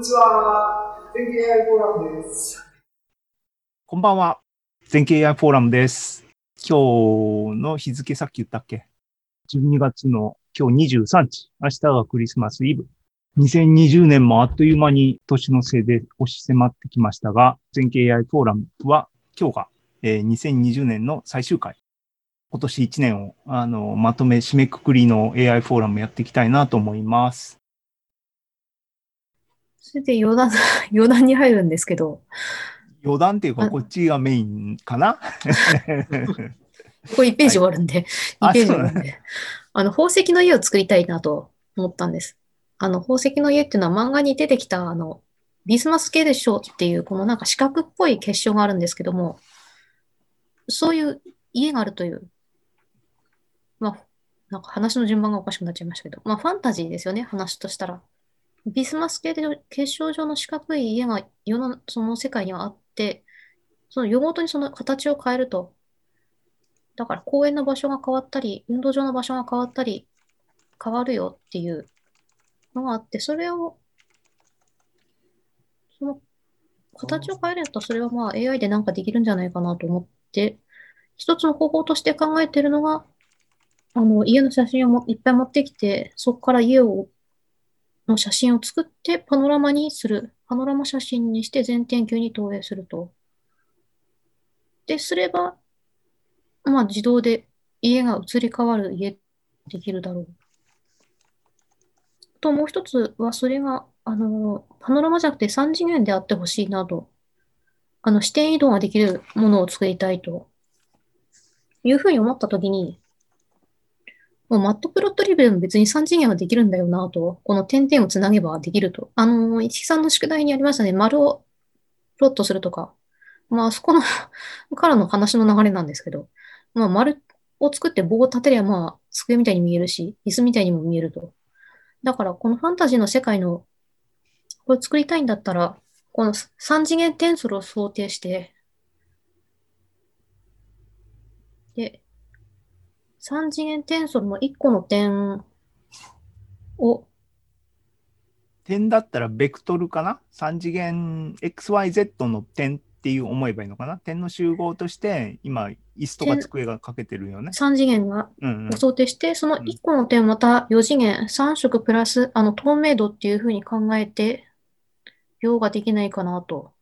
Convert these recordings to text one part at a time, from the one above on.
にちは。全経 AI フォーラムです。こんばんは。全経 AI フォーラムです。今日の日付さっき言ったっけ ?12 月の今日23日。明日がクリスマスイブ。2020年もあっという間に年の瀬で押し迫ってきましたが、全経 AI フォーラムは今日が、えー2020年の最終回。今年1年をあのまとめ締めくくりの AI フォーラムやっていきたいなと思います。それで余談、余談に入るんですけど、余談っていうかあこっちがメインかな？これ1ページ終わるんで、あ2ページ終わるんで、あの、宝石の家を作りたいなと思ったんです。あの、宝石の家っていうのは漫画に出てきた、あの、ビスマス系でしょうっていう、このなんか四角っぽい結晶があるんですけども、そういう家があるという、まあ、なんか話の順番がおかしくなっちゃいましたけど、まあ、ファンタジーですよね、話としたら。ビスマス系で結晶状の四角い家が世のその世界にはあって、その世ごとにその形を変えると、だから公園の場所が変わったり、運動場の場所が変わったり、変わるよっていうのがあって、それを、その形を変えるんだったら、それはまあ AI でなんかできるんじゃないかなと思って、一つの方法として考えてるのが、あの、家の写真をもいっぱい持ってきて、そこから家を、の写真を作ってパノラマにする。パノラマ写真にして全天球に投影すると。で、すれば、まあ自動で家が移り変わる家できるだろう。と、もう一つは、それが、あの、パノラマじゃなくて3次元であってほしいなと。あの、視点移動ができるものを作りたいと。いうふうに思ったときに、もうマットプロットレベルも別に3次元はできるんだよなと。この点々をつなげばできると。あの、一木さんの宿題にありましたね。丸をプロットするとか。まあ、そこの からの話の流れなんですけど。まあ、丸を作って棒を立てりゃ、まあ、机みたいに見えるし、椅子みたいにも見えると。だから、このファンタジーの世界の、これ作りたいんだったら、この3次元テンソルを想定して、で、3次元テンソルの1個の点を、点だったらベクトルかな ?3 次元 XYZ の点っていう思えばいいのかな？点の集合として今椅子とか机がかけてるよね。3次元がうんうんを想定して、その1個の点をまた4次元、3色プラス、あの、透明度っていうふうに考えて、用ができないかなと。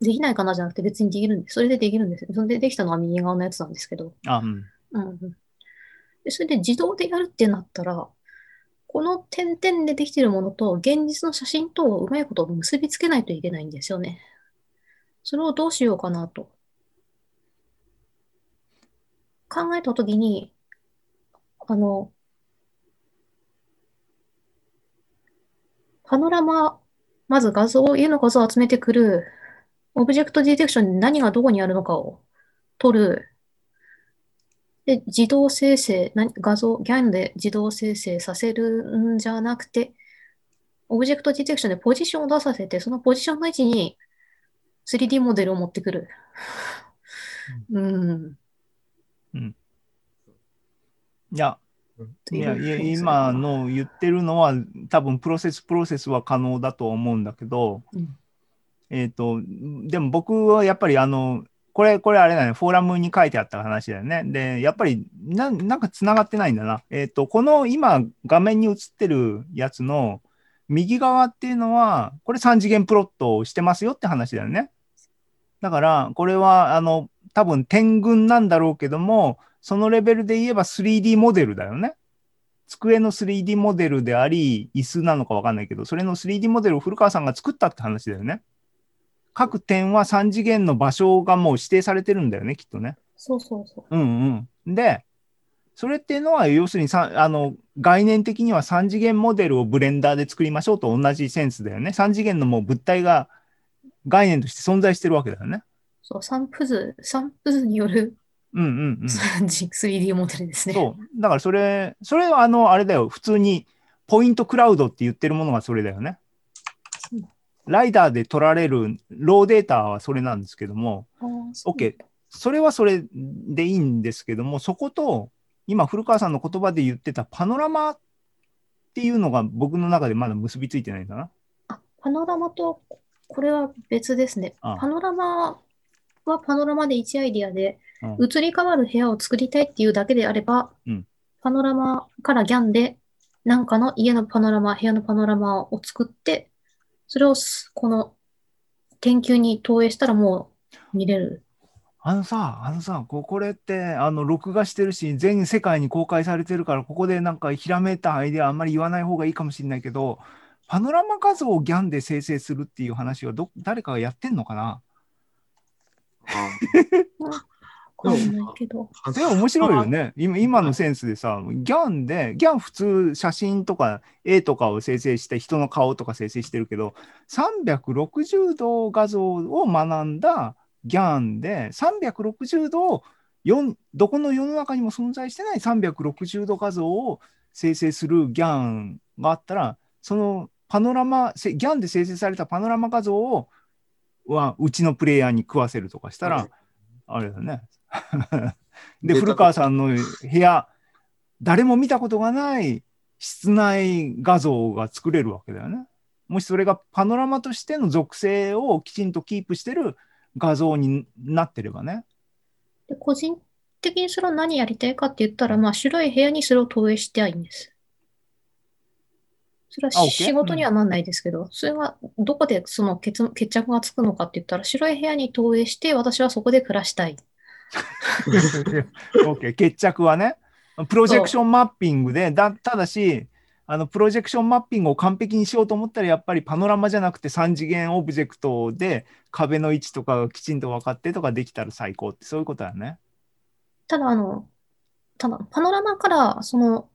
できないかなじゃなくて別にできるんです。それでできるんです。それでできたのは右側のやつなんですけど。あ、うん。うんうん。で、それで自動でやるってなったら、この点々でできているものと現実の写真とをうまいこと結びつけないといけないんですよね。それをどうしようかなと。考えたときに、あの、パノラマ、まず画像、家の画像を集めてくる、オブジェクトディテクションに何がどこにあるのかを取る。で、自動生成、な画像、GAN で自動生成させるんじゃなくて、オブジェクトディテクションでポジションを出させて、そのポジションの位置に 3D モデルを持ってくる。うん。いや、といや、いや今の言ってるのは多分プロセスプロセスは可能だと思うんだけど、うんえっ、と、でも僕はやっぱりあの、これ、これあれだね、フォーラムに書いてあった話だよね。で、やっぱりななんか繋がってないんだな。えっ、と、この今画面に映ってるやつの右側っていうのは、これ3次元プロットをしてますよって話だよね。だから、これはあの、多分点群なんだろうけども、そのレベルで言えば 3D モデルだよね。机の 3D モデルであり、椅子なのかわかんないけど、それの 3D モデルを古川さんが作ったって話だよね。各点は3次元の場所がもう指定されてるんだよね、きっとね。そうそうそう。うんうん。で、それっていうのは、要するにさあの概念的には3次元モデルをブレンダーで作りましょうと同じセンスだよね。3次元のもう物体が概念として存在してるわけだよね。そう、散布図、散布図によるうんうんうん。3D モデルですね。そう。だからそれ、それはあの、あれだよ。普通にポイントクラウドって言ってるものがそれだよね。ライダーで取られるローデータはそれなんですけども、OK。それはそれでいいんですけども、そこと、今、古川さんの言葉で言ってたパノラマっっていうのが僕の中でまだ結びついてないんだな。あ、パノラマと、これは別ですね。あパノラマはパノラマで1アイディアで、うん移り変わる部屋を作りたいっていうだけであれば、うんパノラマからギャンで、なんかの家のパノラマ、部屋のパノラマを作って、それをすこの研究に投影したらもう見れる。あのさ、あのさ、ここれって、あの、録画してるし、全世界に公開されてるから、ここでなんかひらめいたアイデアあんまり言わない方がいいかもしれないけど、パノラマ画像をギャンで生成するっていう話はど、誰かがやってんのかな？わ かんないけど。あでも面白いよね。今今のセンスでさ、ギャンで、ギャン普通写真とか絵とかを生成して人の顔とか生成してるけど、360度画像を学んだギャンで、360度をどこの世の中にも存在してない360度画像を生成するギャンがあったら、そのパノラマ、せギャンで生成されたパノラマ画像をはうちのプレイヤーに食わせるとかしたら、あれだね。で、古川さんの部屋、誰も見たことがない室内画像が作れるわけだよね。もしそれがパノラマとしての属性をきちんとキープしてる画像になってればね。で個人的にそれを何やりたいかって言ったら、まあ、白い部屋にそれを投影してはいいんです。それは仕事にはなんないですけど、それはどこでその決決着がつくのかって言ったら、白い部屋に投影して、私はそこで暮らしたい。OK 決着はね、プロジェクションマッピングで、だただし、あのプロジェクションマッピングを完璧にしようと思ったら、やっぱりパノラマじゃなくて3次元オブジェクトで壁の位置とかがきちんと分かってとかできたら最高って、そういうことだね。ただ、あの、ただ、パノラマからその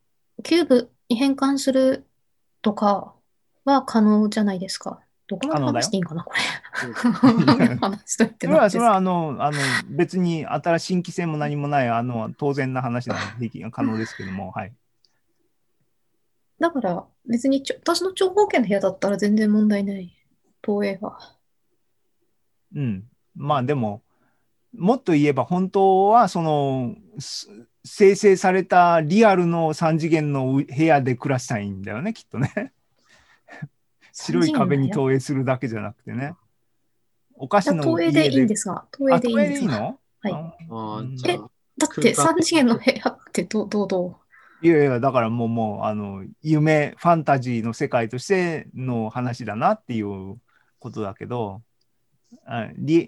キューブに変換するとかは可能じゃないですか。どこまで話していいんかな、これ。うん 話しといてそれは、それはあの、あの別に新しい新規性も何もない、あの当然な話なので、可能ですけども、はい。だから、別にちょ私の長方形の部屋だったら全然問題ない。投影は。うん。まあでも、もっと言えば本当はそのす生成されたリアルの3次元の部屋で暮らしたいんだよね、きっとね。白い壁に投影するだけじゃなくてね。お菓子の投影でいいんですが、投影あ、でい投いんですが。影でいいの？はいああうんーじゃあだって空間3次元の部屋ってどう、どう、どいやいや、だからもう、もう、あの、夢、ファンタジーの世界としての話だなっていうことだけど、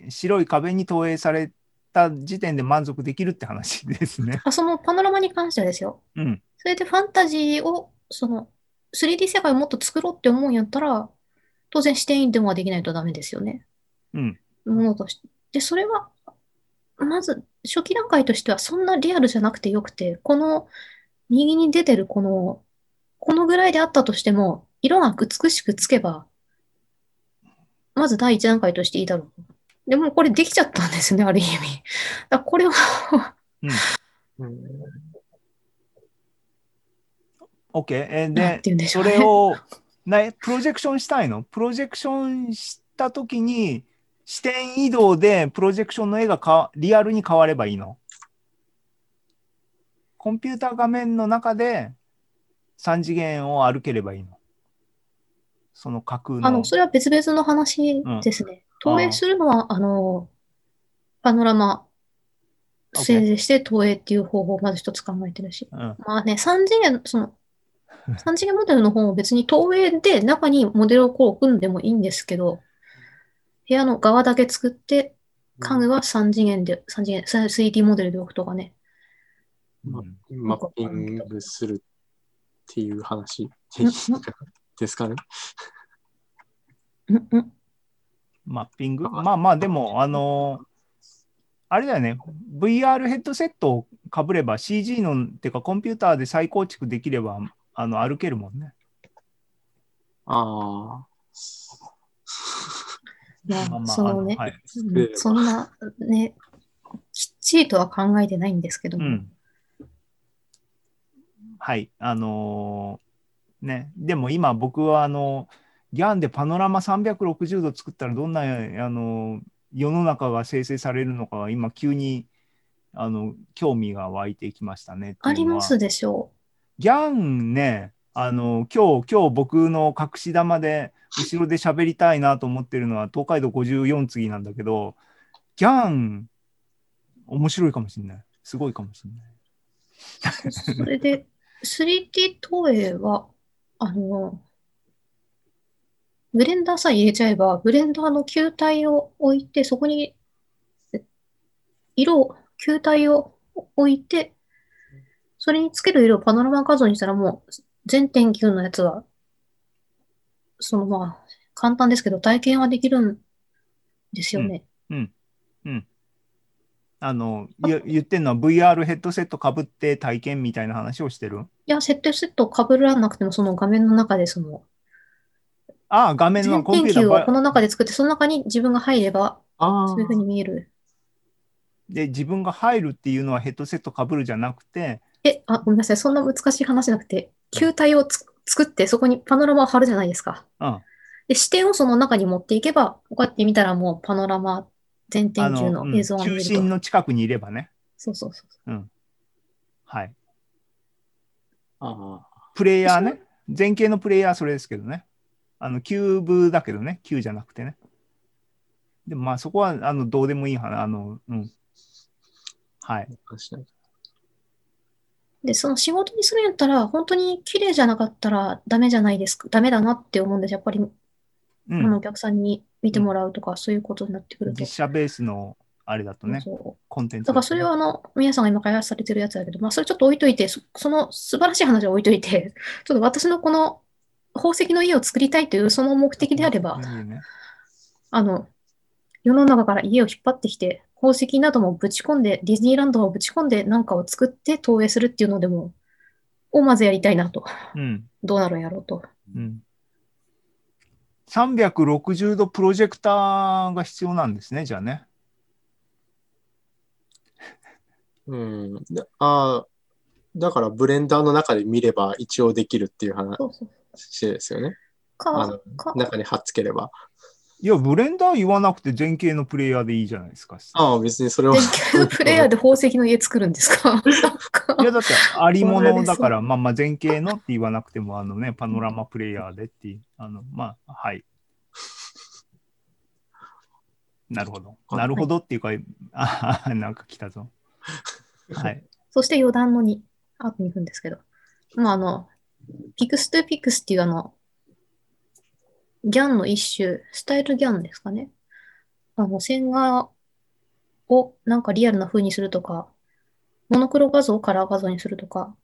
白い壁に投影された時点で満足できるって話ですね。うあ、そのパノラマに関してはですよ。うん。それでファンタジーを、その、3D 世界をもっと作ろうって思うんやったら、当然視点移動はできないとダメですよね。うん。ものとして。で、それは、まず、初期段階としてはそんなリアルじゃなくてよくて、この右に出てるこの、このぐらいであったとしても、色が美しくつけば、まず第一段階としていいだろう。でもこれできちゃったんですね、ある意味。だこれはうん、OK。えーでて、言うんでしょそう。ねれをなプロジェクションしたいの？プロジェクションしたときに視点移動でプロジェクションの絵がかリアルに変わればいいの？コンピューター画面の中で3次元を歩ければいいの。その架空の。あの、それは別々の話ですね。投影するのは、あの、パノラマ。生成して投影っていう方法をまず一つ考えてるし。うん。まあね、3次元、その、3次元モデルの方も別に投影で中にモデルをこう組んでもいいんですけど、部屋の側だけ作って、家具は3次元で、3次元、3D モデルで置くとかね。まうんマッピングするっていう話うんですかね？マッピング？まあ。まあ、でも、あのあれだよね、VR ヘッドセットをかぶれば CG の、てかコンピューターで再構築できれば、あの歩けるもんね。ああ。まあ、まあまあ、そのね、あのはい。うんそんな、ね、きっちりとは考えてないんですけども。うん。はい。あのーね、でも今僕はあの、ギャンでパノラマ360度作ったらどんな、あの世の中が生成されるのかが今急にあの興味が湧いてきましたねっていうのは。ありますでしょギャンね、あの、今日、今日僕の隠し玉で、後ろで喋りたいなと思ってるのは、東海道54次なんだけど、ギャン、面白いかもしれない。すごいかもしれない。それで、3D 投影は、あの、ブレンダーさえ入れちゃえば、ブレンダーの球体を置いて、そこに、色、球体を置いて、それにつける色をパノラマ画像にしたらもう、全点9のやつは、そのまあ、簡単ですけど、体験はできるんですよね。あの、ゆ言ってんのは VR ヘッドセットかぶって体験みたいな話をしてる？いや、設定セット被らなくても、その画面の中で、その、ああ、画面の全コンピューターば点球をこの中で作って、その中に自分が入れば、あそういう風に見える。で、自分が入るっていうのはヘッドセットかぶるじゃなくて、え、あ、ごめんなさい。そんな難しい話じゃなくて、球体をつ作って、そこにパノラマを貼るじゃないですか。うん。で、視点をその中に持っていけば、こうやって見たらもうパノラマ全あ点球の、映像が見中えると。心の近くにいればね。そうそうそう。はい。あプレイヤーね。前景のプレイヤーはそれですけどね。あの、キューブだけどね。キューじゃなくてね。でもまあそこは、あの、どうでもいい話。あの、うん。はい。確かに。で、その仕事にするんやったら、本当に綺麗じゃなかったらダメじゃないですか。ダメだなって思うんです。やっぱり、うあのおん。客さんに見てもらうとか、そういうことになってくると。実写ベースのあれだとね、そうコンテンツだからそれはあの、皆さんが今開発されてるやつだけど、まあそれちょっと置いといて、そその素晴らしい話は置いといて、ちょっと私のこの宝石の家を作りたいというその目的であれば、ねあの、世の中から家を引っ張ってきて、宝石などもぶち込んで、ディズニーランドをぶち込んでなんかを作って投影するっていうのでも、をまずやりたいなと。うん。どうなるんやろうと。うん。360度プロジェクターが必要なんですね、じゃあね。うん。でああ、だからブレンダーの中で見れば一応できるっていう話。ですよね。中に貼っつければ。いや、ブレンダー言わなくて前景のプレイヤーでいいじゃないですか。ああ、別にそれは電。球のプレイヤーで宝石の家作るんですか？なんかいや、だって、ありものだから、まあまあ、前景のって言わなくても、あのね、パノラマプレイヤーでっていう、あの、まあ、はい。なるほど。なるほどっていうか、あ なんか来たぞ。はい。そして余談の2、あと2分ですけど。まあ、あの、ピクストゥピクスっていうあの、ギャンの一種、スタイルギャンですかね。あの、線画をなんかリアルな風にするとか、モノクロ画像をカラー画像にするとか、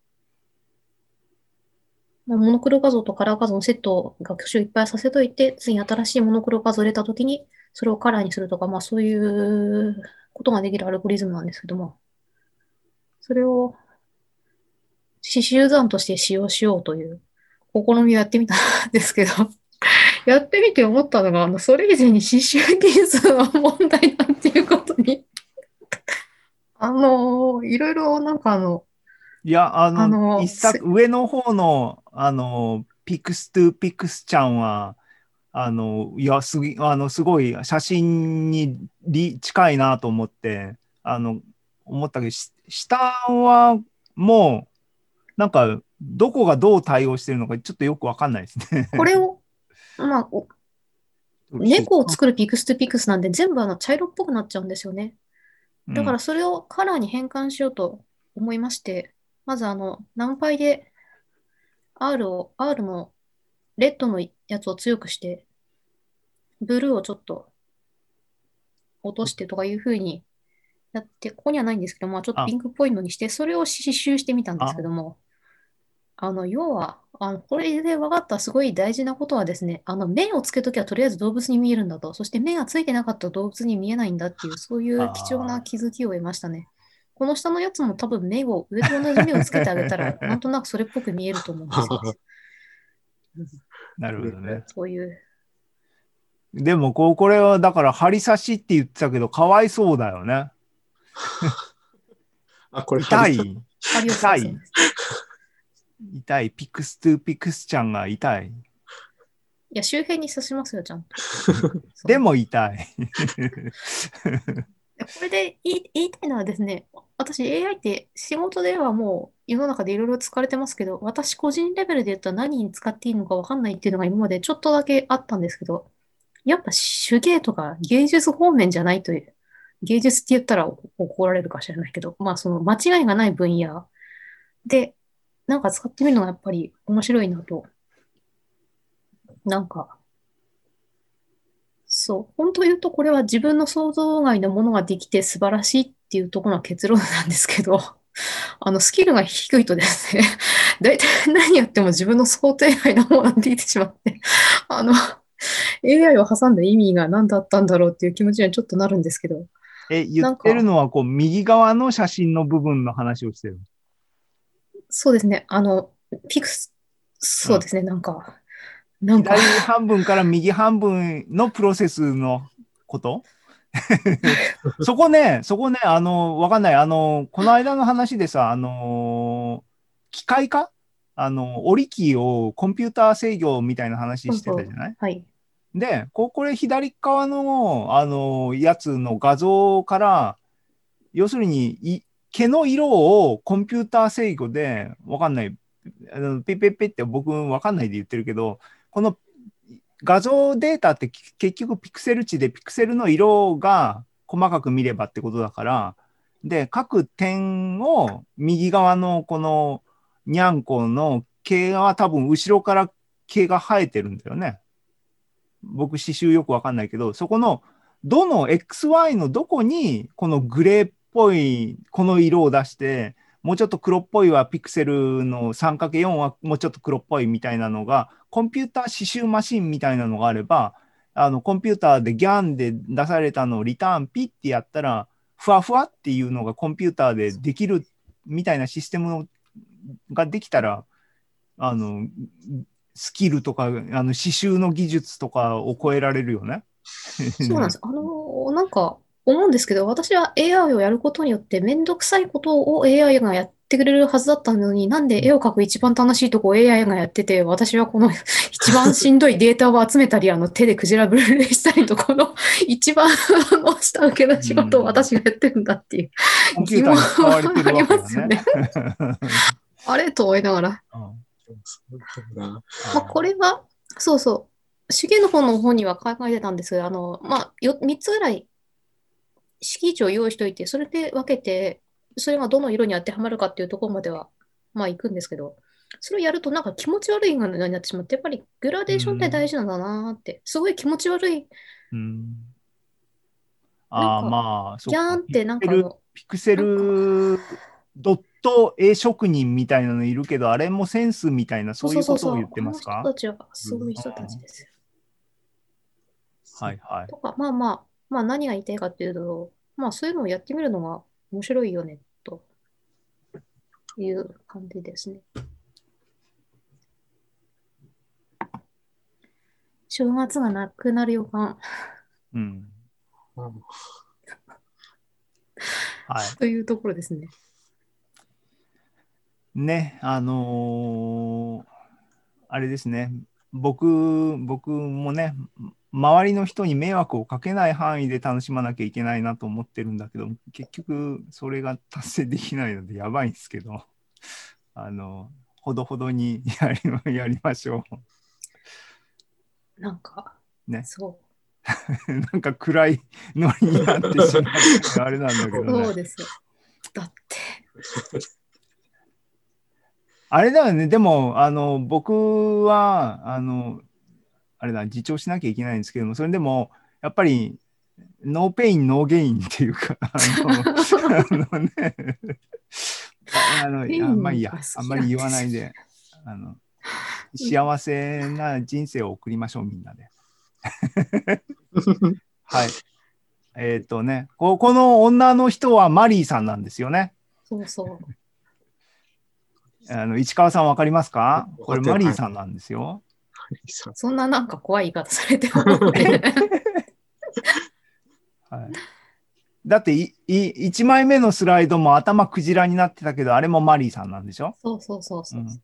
モノクロ画像とカラー画像のセットを学習いっぱいさせといて、次に新しいモノクロ画像を入れたときに、それをカラーにするとか、まあそういうことができるアルゴリズムなんですけども、それを刺繍算として使用しようという試みをやってみたんですけど、やってみて思ったのが、あの、それ以前に刺繍技術の問題だっていうことに、あの、いろいろなんかあの、いや、あの、あの一作、上の方の、あの、ピクストゥピクスちゃんは、あの、いや、すぎ、あの、すごい写真にり近いなと思って、あの、思ったけど、し下はもう、なんか、どこがどう対応してるのかちょっとよくわかんないですね。これを、まあ、お猫を作るピクストゥピクスなんで全部あの茶色っぽくなっちゃうんですよね。だからそれをカラーに変換しようと思いまして、まずあの、ナンパイで R を、R のレッドのやつを強くして、ブルーをちょっと落としてとかいう風にやって、ここにはないんですけど、まあちょっとピンクっぽいのにして、それを刺繍してみたんですけども、あの、要は、あの、これで分かったすごい大事なことはですね、あの、目をつけときはとりあえず動物に見えるんだと、そして目がついてなかったら動物に見えないんだっていう、そういう貴重な気づきを得ましたね。この下のやつも多分目を、上と同じ目をつけてあげたら、なんとなくそれっぽく見えると思うんですよ。なるほどね。そういう。でもこう、これはだから、針刺しって言ってたけど、かわいそうだよね。あ、これ痛い。針を刺すんです痛い。ピクストゥピクスちゃんが痛い。いや、周辺に刺しますよ、ちゃんと。でも痛い。これで言い、言いたいのはですね、私 AI って仕事ではもう世の中でいろいろ使われてますけど、私個人レベルで言ったら何に使っていいのかわかんないっていうのが今までちょっとだけあったんですけど、やっぱ手芸とか芸術方面じゃないという、芸術って言ったら怒られるかもしれないけど、まあその間違いがない分野で、なんか使ってみるのがやっぱり面白いなと。なんか、そう、本当言うとこれは自分の想像外のものができて素晴らしいっていうところが結論なんですけど、あの、スキルが低いとですね、大体何やっても自分の想定外のものができてしまって、あの、AI を挟んだ意味が何だったんだろうっていう気持ちにはちょっとなるんですけど、え、言ってるのは、こう、右側の写真の部分の話をしてる。そうですね、あの、ピクス、そうですね、なんか、なんか。左、半分から右半分のプロセスのこと？そこね、そこね、あの、わかんない。あの、この間の話でさ、あの、機械化？あの、折り機をコンピューター制御みたいな話してたじゃない？はい、で、ここれ左側の、あの、やつの画像から、要するに、い毛の色をコンピューター制御で、わかんない。あのピッピピって僕わかんないで言ってるけど、この画像データって結局ピクセル値でピクセルの色が細かく見ればってことだから、で、各点を右側のこのにゃんこの毛は多分後ろから毛が生えてるんだよね。僕刺繍よくわかんないけど、そこのどの XY のどこにこのグレーっぽいこの色を出して、もうちょっと黒っぽいはピクセルの 3×4 はもうちょっと黒っぽいみたいなのが、コンピューター刺繍マシンみたいなのがあれば、あのコンピューターでギャンで出されたのをリターンピッてやったら、ふわふわっていうのがコンピューターでできるみたいなシステムができたら、あの、スキルとか、あの刺繍の技術とかを超えられるよね。そうなんです。あの、なんか思うんですけど、私は AI をやることによってめんどくさいことを AI がやってくれるはずだったのに、なんで絵を描く一番楽しいとこを AI がやってて、私はこの 一番しんどいデータを集めたり、あの手でクジラブルーレイしたりと、この 一番あの下請けの仕事を私がやってるんだっていう、疑問ありますだよね。あれ？と思いながら。まあ、これは、そうそう、手芸の方の方には考えてたんですが、あの、まあ、よ3つぐらい敷地を用意しておいて、それで分けて、それがどの色に当てはまるかっていうところまでは、まあ、行くんですけど、それをやるとなんか気持ち悪いのになってしまって、やっぱりグラデーションって大事なんだなーって、すごい気持ち悪い、うん。ああ、まあ、そうか。ギャーンってなんかピクセルドット絵職人みたいなのいるけど、あれもセンスみたいな、そういうことを言ってますか？あの人たちはすごい人たちです。よ。はいはい。とか、まあまあ、まあ何が言いたいかっていうと、まあそういうのをやってみるのが面白いよね、という感じですね。正月がなくなる予感うん。うんはい。というところですね。ね、あのーあれですね、僕、僕もね、周りの人に迷惑をかけない範囲で楽しまなきゃいけないなと思ってるんだけど、結局それが達成できないのでやばいんですけど、あの、ほどほどに やりやりましょなんか、ねそう。う。なんか暗いノリになってしまってあれなんだけどね。そうですよ。だって、あれだよね、でも、あの、僕は、あの、あれだ、自重しなきゃいけないんですけども、それでも、やっぱり、 no pain, no gain っていうか、あの、あのね、あのあまあいいやあんまり言わないで、あの、幸せな人生を送りましょう、みんなで。はい。えっ、とねこ、この女の人はマリーさんなんですよね。そうそう。あの市川さんわかりますか？これマリーさんなんですよ。そんななんか怖い言い方されてもね。はい、だっていい1枚目のスライドも頭クジラになってたけど、あれもマリーさんなんでしょ？そうそうそうそう。うん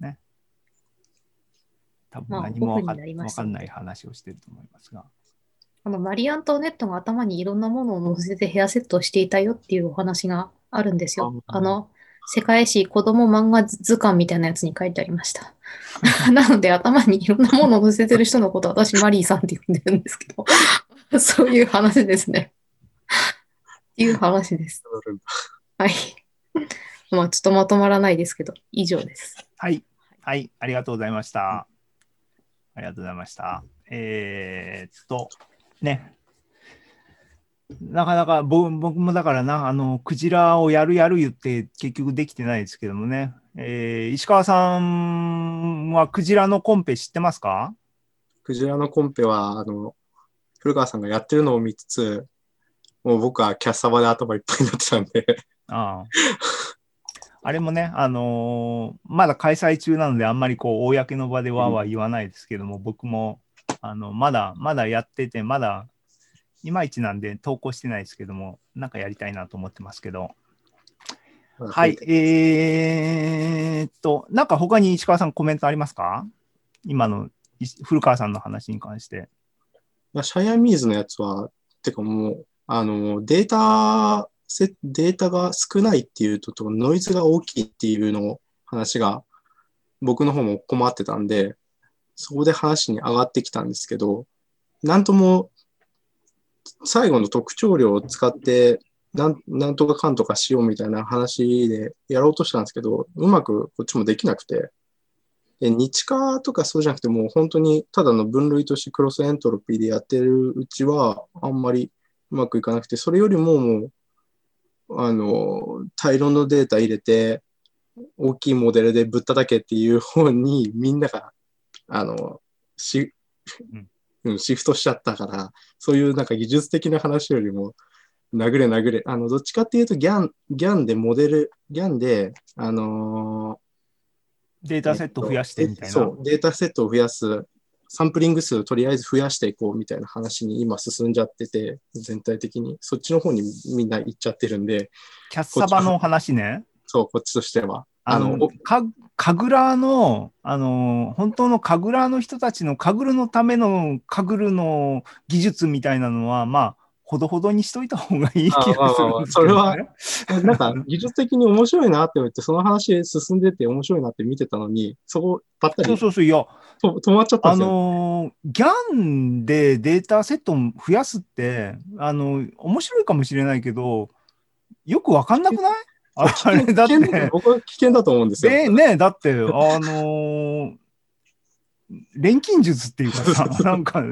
ね。多分まあ何もわか,、ましたわかんない話をしてると思いますが。あの、マリー・アントワネットが頭にいろんなものを乗せてヘアセットをしていたよっていうお話があるんですよ。ああの、世界史子供漫画図鑑みたいなやつに書いてありました。なので、頭にいろんなものを乗せてる人のこと、私、マリーさんって呼んでるんですけど、そういう話ですね。っていう話です。はい。まあ、ちょっとまとまらないですけど、以上です。はい。はい。ありがとうございました。ありがとうございました。えーっと、ね。なかなかぼ僕もだからな、あの、クジラをやるやる言って結局できてないですけどもね。えー石川さんはクジラのコンペ知ってますか？クジラのコンペは、あの、古川さんがやってるのを見つつ、もう僕はキャッサバで頭いっぱいになってたんで、ああ。あれもね、あのーまだ開催中なので、あんまりこう、公の場ではは言わないですけども、僕も、あの、まだ、まだやってて、まだ、いまいちなんで投稿してないですけども、なんかやりたいなと思ってますけど。はい、えーっと、なんか他に石川さんコメントありますか？今のい古川さんの話に関して。まあシャイアミーズのやつは、てかもう、あの、データせ、データが少ないっていうとと、ノイズが大きいっていうのを話が、僕の方も困ってたんで、そこで話に上がってきたんですけど、なんとも、最後の特徴量を使って、なんなんとかかんとかしようみたいな話でやろうとしたんですけど、うまくこっちもできなくて、で日化とかそうじゃなくて、もう本当にただの分類としてクロスエントロピーでやってるうちは、あんまりうまくいかなくて、それよりももう、あの、大量のデータ入れて、大きいモデルでぶったたけっていう方にみんなが、あの、し、うん、シフトしちゃったから、そういうなんか技術的な話よりも、殴れ殴れ、あの、どっちかっていうと、ギャン、ギャンでモデル、ギャンで、あのデータセット増やしてみたいな。そう、データセットを増やす、サンプリング数とりあえず増やしていこうみたいな話に今進んじゃってて、全体的に。そっちの方にみんな行っちゃってるんで、キャッサバの話ね。そう、こっちとしては。あの神楽の、あの、本当の神楽の人たちの神楽のための神楽の技術みたいなのは、まあ、ほどほどにしといた方がいい気がするんですけど、ね。なんか技術的に面白いなって思って、その話進んでて面白いなって見てたのに、そこばったりそうそうそう、いや、と止まっちゃったんあ。のー、ギャンでデータセットを増やすって、あの、面白いかもしれないけど、よくわかんなくない？ああれだって、僕は危険だと思うんですよ。え、ねだって、あのー錬金術っていうかさ、なんか、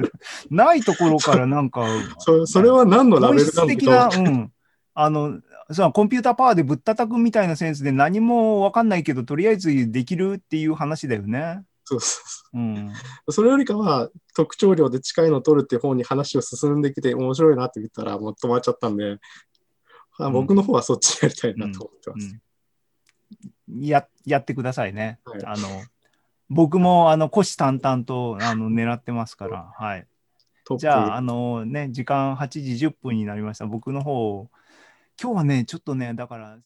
ないところからなんか、そそれは何のラ本ベルなん的な、うん、あの、そのコンピューターパワーでぶったたくみたいなセンスで何もわかんないけど、とりあえずできるっていう話だよね。そうそううん。そうそれよりかは特徴量で近いのを取るっていう方に話を進んできて面白いなって見たらもう止まっちゃったんで、あん僕の方はそっちやりたいなと思ってます。うん、ややってくださいね。はいあの僕もあの虎視眈々とあの狙ってますから、はい。じゃあ、あのね、時間8時10分になりました。僕の方、今日はね、ちょっとね、だから。